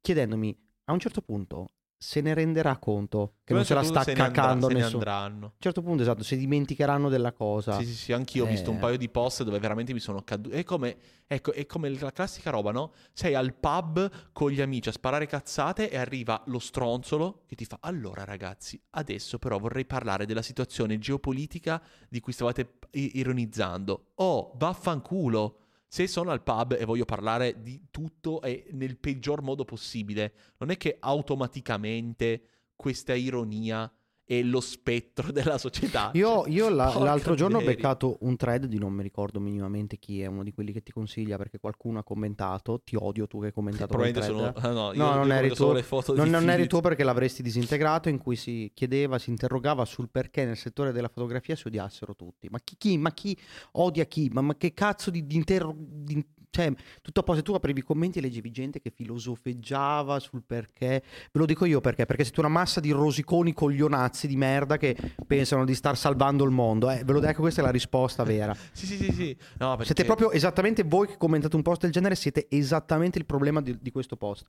chiedendomi a un certo punto se ne renderà conto che Secondo non se la me sta se ne andrà- cacando se ne nessuno. A un certo punto, esatto, si dimenticheranno della cosa. Sì, sì, sì, anch'io ho visto un Eh. paio di post dove veramente mi sono caduto. È come, ecco, è come la classica roba, no? Sei al pub con gli amici a sparare cazzate e arriva lo stronzolo che ti fa: Allora, ragazzi, adesso però vorrei parlare della situazione geopolitica di cui stavate ironizzando. Oh, vaffanculo! Se sono al pub e voglio parlare di tutto e nel peggior modo possibile, non è che automaticamente questa ironia è lo spettro della società. Io, io la- l'altro giorno ho beccato un thread di non mi ricordo minimamente chi è, uno di quelli che ti consiglia perché qualcuno ha commentato. Ti odio tu che hai commentato Probabilmente thread. sono... ah, no, No, non eri tu. le foto Non, non eri tu perché l'avresti disintegrato in cui si chiedeva, si interrogava sul perché nel settore della fotografia si odiassero tutti. Ma chi, chi- ma chi odia chi? Ma, ma che cazzo di, di interro... di- cioè, tutto a posto, tu aprivi i commenti e leggevi gente che filosofeggiava sul perché. Ve lo dico io perché, perché siete una massa di rosiconi coglionazzi di merda che pensano di star salvando il mondo. Eh, ve lo dico, questa è la risposta vera. Sì, sì, sì, sì. No, perché... Siete proprio esattamente voi che commentate un post del genere, siete esattamente il problema di, di questo post.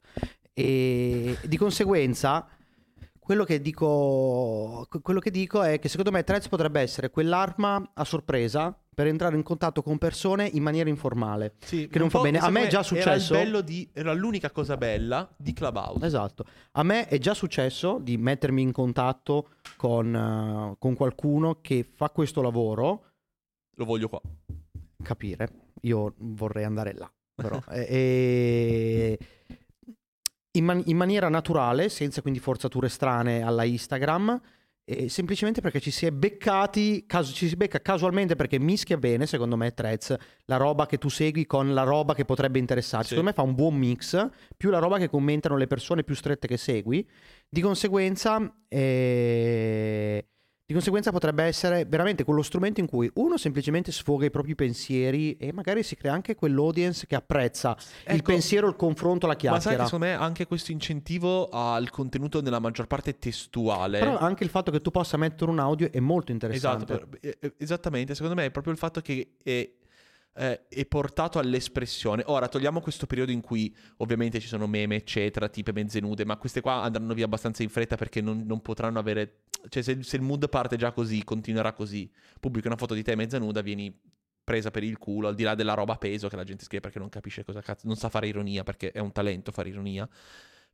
E di conseguenza, quello che, dico, quello che dico è che secondo me Threads potrebbe essere quell'arma a sorpresa per entrare in contatto con persone in maniera informale. Sì, che non fa bene. A me è già Era, successo. bello di... era l'unica cosa bella di Clubhouse. Esatto. A me è già successo di mettermi in contatto con, eh, con qualcuno che fa questo lavoro. Lo voglio qua. capire. Io vorrei andare là, però. E- e- in, man- in maniera naturale, senza quindi forzature strane alla Instagram, e semplicemente perché ci si è beccati, casu- ci si becca casualmente perché mischia bene, secondo me, Threads, la roba che tu segui con la roba che potrebbe interessarti. Sì. Secondo me fa un buon mix, più la roba che commentano le persone più strette che segui. Di conseguenza, eh, di conseguenza potrebbe essere veramente quello strumento in cui uno semplicemente sfoga i propri pensieri e magari si crea anche quell'audience che apprezza il Ecco, pensiero, il confronto, la Ma sai chiacchiera. che secondo me anche questo incentivo al contenuto nella maggior parte testuale. Però anche il fatto che tu possa mettere un audio è molto Esatto, interessante. per- eh, eh, esattamente. Secondo me è proprio il fatto che è, eh, è portato all'espressione. Ora, togliamo questo periodo in cui ovviamente ci sono meme, eccetera, tipe mezze nude, ma queste qua andranno via abbastanza in fretta perché non, non potranno avere... Cioè, se, se il mood parte già così, continuerà così. Pubblichi una foto di te mezza nuda, vieni presa per il culo, al di là della roba peso che la gente scrive perché non capisce cosa cazzo... Non sa fare ironia, perché è un talento fare ironia.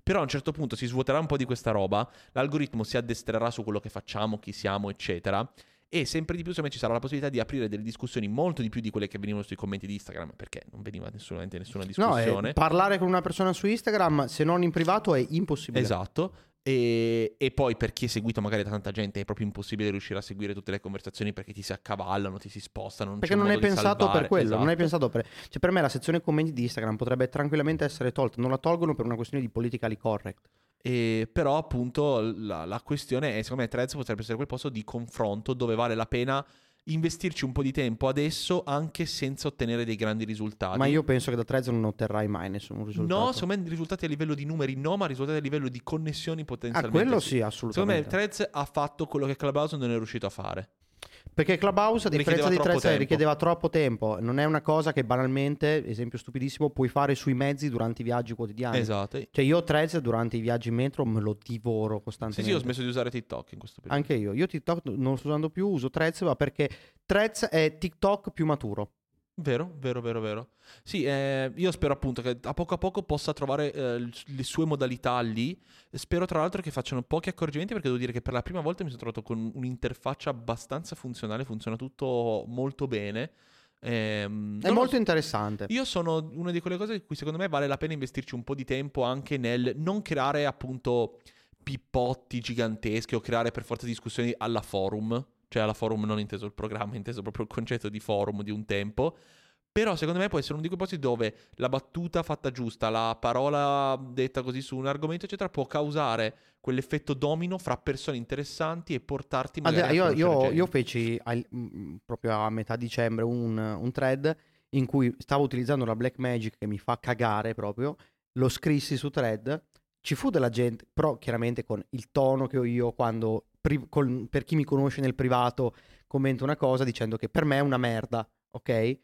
Però a un certo punto si svuoterà un po' di questa roba, l'algoritmo si addestrerà su quello che facciamo, chi siamo, eccetera. E sempre di più, secondo me, ci sarà la possibilità di aprire delle discussioni molto di più di quelle che venivano sui commenti di Instagram, perché non veniva nessunamente nessuna No, discussione. eh, parlare con una persona su Instagram, se non in privato, è impossibile. Esatto. E, e poi per chi è seguito magari da tanta gente è proprio impossibile riuscire a seguire tutte le conversazioni perché ti si accavallano, ti si spostano. Non Perché non di pensato salvare. per quello, non è Esatto. pensato per... Cioè per me la sezione commenti di Instagram potrebbe tranquillamente essere tolta, non la tolgono per una questione di politically correct. E però appunto la, la questione è, secondo me, Threads potrebbe essere quel posto di confronto dove vale la pena investirci un po' di tempo adesso anche senza ottenere dei grandi risultati. Ma io penso che da Threads non otterrai mai nessun risultato. No, secondo me risultati a livello di numeri no, ma risultati a livello di connessioni Ah, potenzialmente quello sì. sì, Secondo me assolutamente. Threads ha fatto quello che Clubhouse non è riuscito a fare. Perché Clubhouse, a differenza di troppo Threads, tempo. richiedeva troppo tempo. Non è una cosa che banalmente, esempio stupidissimo, puoi fare sui mezzi durante i viaggi quotidiani. Esatto. Cioè io Threads durante i viaggi in metro me lo divoro Sì, costantemente. sì, ho smesso di usare TikTok in questo periodo. Anche io. Io TikTok non lo sto usando più, uso Threads, ma perché Threads è TikTok più maturo. Vero, vero, vero, vero. Sì, eh, io spero appunto che a poco a poco possa trovare eh, le sue modalità lì. Spero tra l'altro che facciano pochi accorgimenti perché devo dire che per la prima volta mi sono trovato con un'interfaccia abbastanza funzionale, funziona tutto molto bene. Ehm, È molto so. interessante. Io sono una di quelle cose in cui secondo me vale la pena investirci un po' di tempo anche nel non creare appunto pippotti giganteschi o creare per forza discussioni alla forum, cioè alla forum non inteso il programma, inteso proprio il concetto di forum di un tempo. Però secondo me può essere uno di quei posti dove la battuta fatta giusta, la parola detta così su un argomento, eccetera, può causare quell'effetto domino fra persone interessanti e portarti magari Allora, io, io- io feci al- mm, proprio a metà dicembre un, un thread in cui stavo utilizzando la Blackmagic che mi fa cagare proprio, lo scrissi su thread, ci fu della gente, però chiaramente con il tono che ho io quando, pri- col- per chi mi conosce nel privato, commento una cosa dicendo che per me è una merda, ok?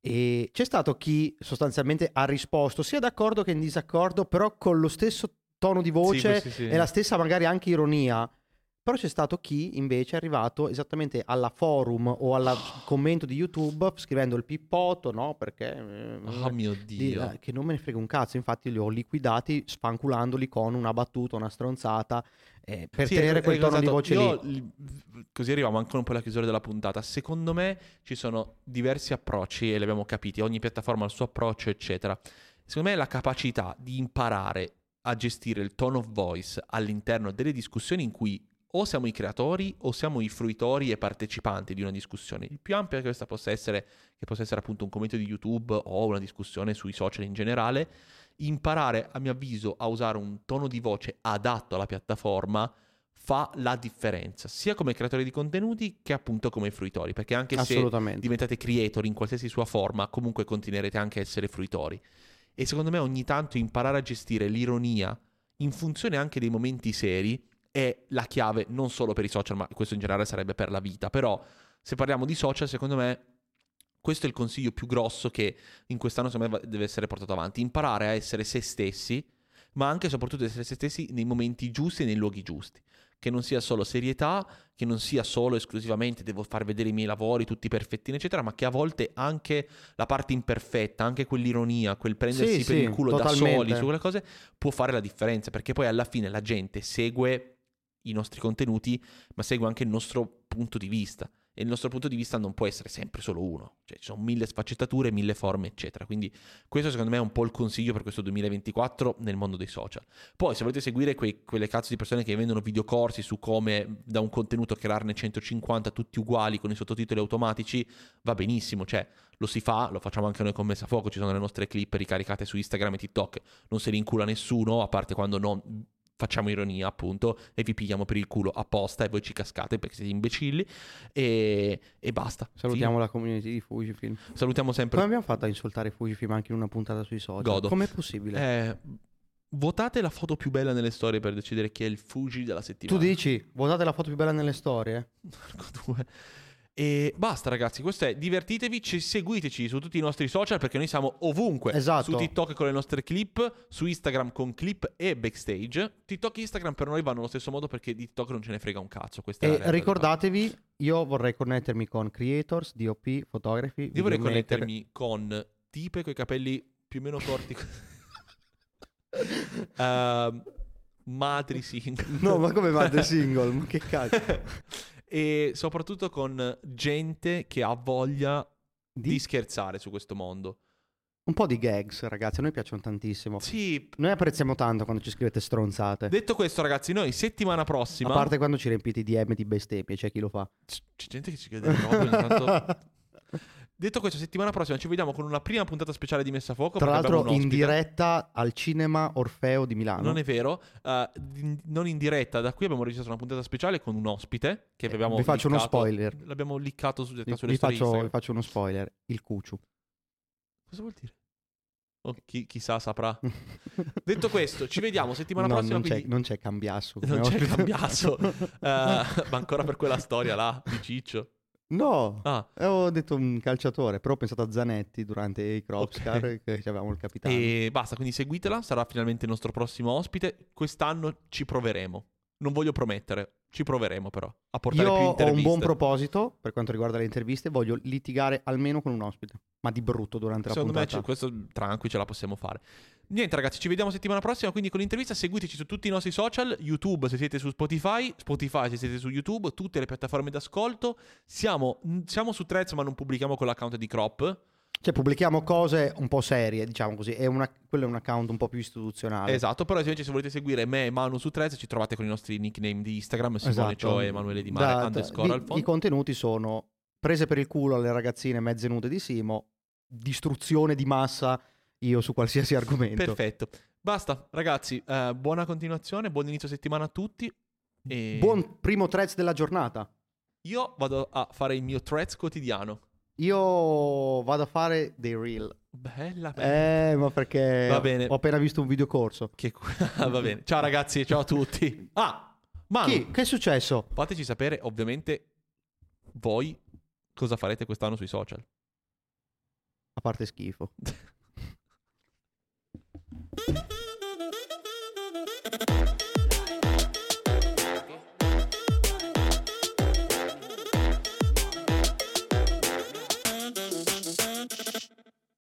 E c'è stato chi sostanzialmente ha risposto sia d'accordo che in disaccordo, però con lo stesso tono di voce Sì, sì, sì. e la stessa magari anche ironia. Però c'è stato chi invece è arrivato esattamente alla forum o al commento di YouTube scrivendo il pippotto, no? Perché... eh, Oh mio di- Dio. eh, che non me ne frega un cazzo, infatti li ho liquidati sfanculandoli con una battuta, una stronzata, eh, per Sì, tenere eh, quel tono di esatto. voce Io lì. Così arriviamo anche un po' alla chiusura della puntata. Secondo me ci sono diversi approcci e li abbiamo capiti. Ogni piattaforma ha il suo approccio, eccetera. Secondo me la capacità di imparare a gestire il tone of voice all'interno delle discussioni in cui o siamo i creatori o siamo i fruitori e partecipanti di una discussione. Il più ampio che questa possa essere, che possa essere appunto un commento di YouTube o una discussione sui social in generale, imparare, a mio avviso, a usare un tono di voce adatto alla piattaforma fa la differenza, sia come creatori di contenuti che appunto come fruitori, perché anche se diventate creator in qualsiasi sua forma, comunque continuerete anche a essere fruitori. E secondo me ogni tanto imparare a gestire l'ironia in funzione anche dei momenti seri è la chiave non solo per i social, ma questo in generale sarebbe per la vita. Però se parliamo di social, secondo me questo è il consiglio più grosso che in quest'anno secondo me deve essere portato avanti. Imparare a essere se stessi, ma anche e soprattutto essere se stessi nei momenti giusti e nei luoghi giusti. Che non sia solo serietà, che non sia solo esclusivamente devo far vedere i miei lavori tutti perfettini, eccetera, ma che a volte anche la parte imperfetta, anche quell'ironia, quel prendersi Sì, per sì, il culo da totalmente. soli su quelle cose può fare la differenza, perché poi alla fine la gente segue i nostri contenuti, ma segue anche il nostro punto di vista. E il nostro punto di vista non può essere sempre solo uno, cioè ci sono mille sfaccettature, mille forme, eccetera. Quindi questo secondo me è un po' il consiglio per questo 2024 nel mondo dei social. Poi se volete seguire quei- quelle cazzo di persone che vendono videocorsi su come da un contenuto crearne 150 tutti uguali con i sottotitoli automatici, va benissimo, cioè lo si fa, lo facciamo anche noi con Messa Fuoco, ci sono le nostre clip ricaricate su Instagram e TikTok, non se li incula nessuno, a parte quando non facciamo ironia appunto e vi pigliamo per il culo apposta e voi ci cascate perché siete imbecilli e, e basta. Salutiamo la community di Fujifilm. Fine. Salutiamo sempre. Come abbiamo fatto a insultare Fujifilm anche in una puntata sui social? Godo. Com'è possibile? Eh, votate la foto più bella nelle storie per decidere chi è il Fuji della tu settimana. dici, votate la foto più bella nelle storie? Porco due. E basta ragazzi, questo è divertitevi, ci- seguiteci su tutti i nostri social perché noi siamo ovunque. Esatto. Su TikTok con le nostre clip, su Instagram con clip e backstage. TikTok e Instagram per noi vanno allo stesso modo perché di TikTok non ce ne frega un cazzo. E ricordatevi, io vorrei connettermi con creators, DOP, fotografi. Io vorrei connettermi con tipe con i capelli più o meno corti. Ehm, madri single. No, ma come madre single? Ma che cazzo? E soprattutto con gente che ha voglia di, Di- scherzare su questo mondo. Un po' di gags, ragazzi, a noi piacciono tantissimo. Sì. Noi apprezziamo tanto quando ci scrivete stronzate. Detto questo, ragazzi, noi settimana prossima. A parte quando ci riempite i DM di bestemmie, c'è chi lo fa. C- C'è gente che ci chiede robe ogni tanto. Detto questo, settimana prossima ci vediamo con una prima puntata speciale di Messa a Fuoco. Tra l'altro in diretta al cinema Orfeo di Milano. Non è vero, eh, in- non in diretta, da qui abbiamo registrato una puntata speciale con un ospite che abbiamo Eh, Vi faccio uno liccato- spoiler. L'abbiamo liccato su, Vi, sulle vi faccio, vi faccio uno spoiler. Il cuciu. Cosa vuol dire? Oh, chi- chissà saprà. Detto questo, ci vediamo settimana No, prossima. non, c'è, quindi- non c'è cambiasso. Non c'è cambiasso. Eh, ma ancora per quella storia là di Ciccio. No, Ah, avevo detto un calciatore, però ho pensato a Zanetti durante i Cropscar Ok. che avevamo il capitano. e basta, quindi seguitela, sarà finalmente il nostro prossimo ospite. Quest'anno ci proveremo. Non voglio promettere, ci proveremo però a portare Io più ho interviste. un buon proposito per quanto riguarda le interviste, voglio litigare almeno con un ospite, ma di brutto durante la Secondo me puntata. ce- questo tranqui ce la possiamo fare. Niente ragazzi, ci vediamo settimana prossima quindi con l'intervista. Seguiteci su tutti i nostri social, YouTube se siete su Spotify, Spotify se siete su YouTube, tutte le piattaforme d'ascolto. Siamo, siamo su Threads ma non pubblichiamo con l'account di Crop. Cioè pubblichiamo cose un po' serie, diciamo così, è una- quello è un account un po' più istituzionale. Esatto, però invece se volete seguire me e Manu su Threads ci trovate con i nostri nickname di Instagram, Simone Esatto. Cio e Emanuele Di Mare, Da- underscore i- al fondo. I contenuti sono prese per il culo alle ragazzine mezze nude di Simo, distruzione di massa io su qualsiasi argomento. Perfetto. Basta, ragazzi, eh, buona continuazione, buon inizio settimana a tutti. E Buon primo threads della giornata. Io vado a fare il mio Threads quotidiano. Io vado a fare dei reel. Bella, bella. Eh, ma perché va bene. ho appena visto un video corso. Che... va bene. Ciao ragazzi, ciao a tutti. Ah, ma che è successo? Fateci sapere, ovviamente, voi cosa farete quest'anno sui social. A parte schifo.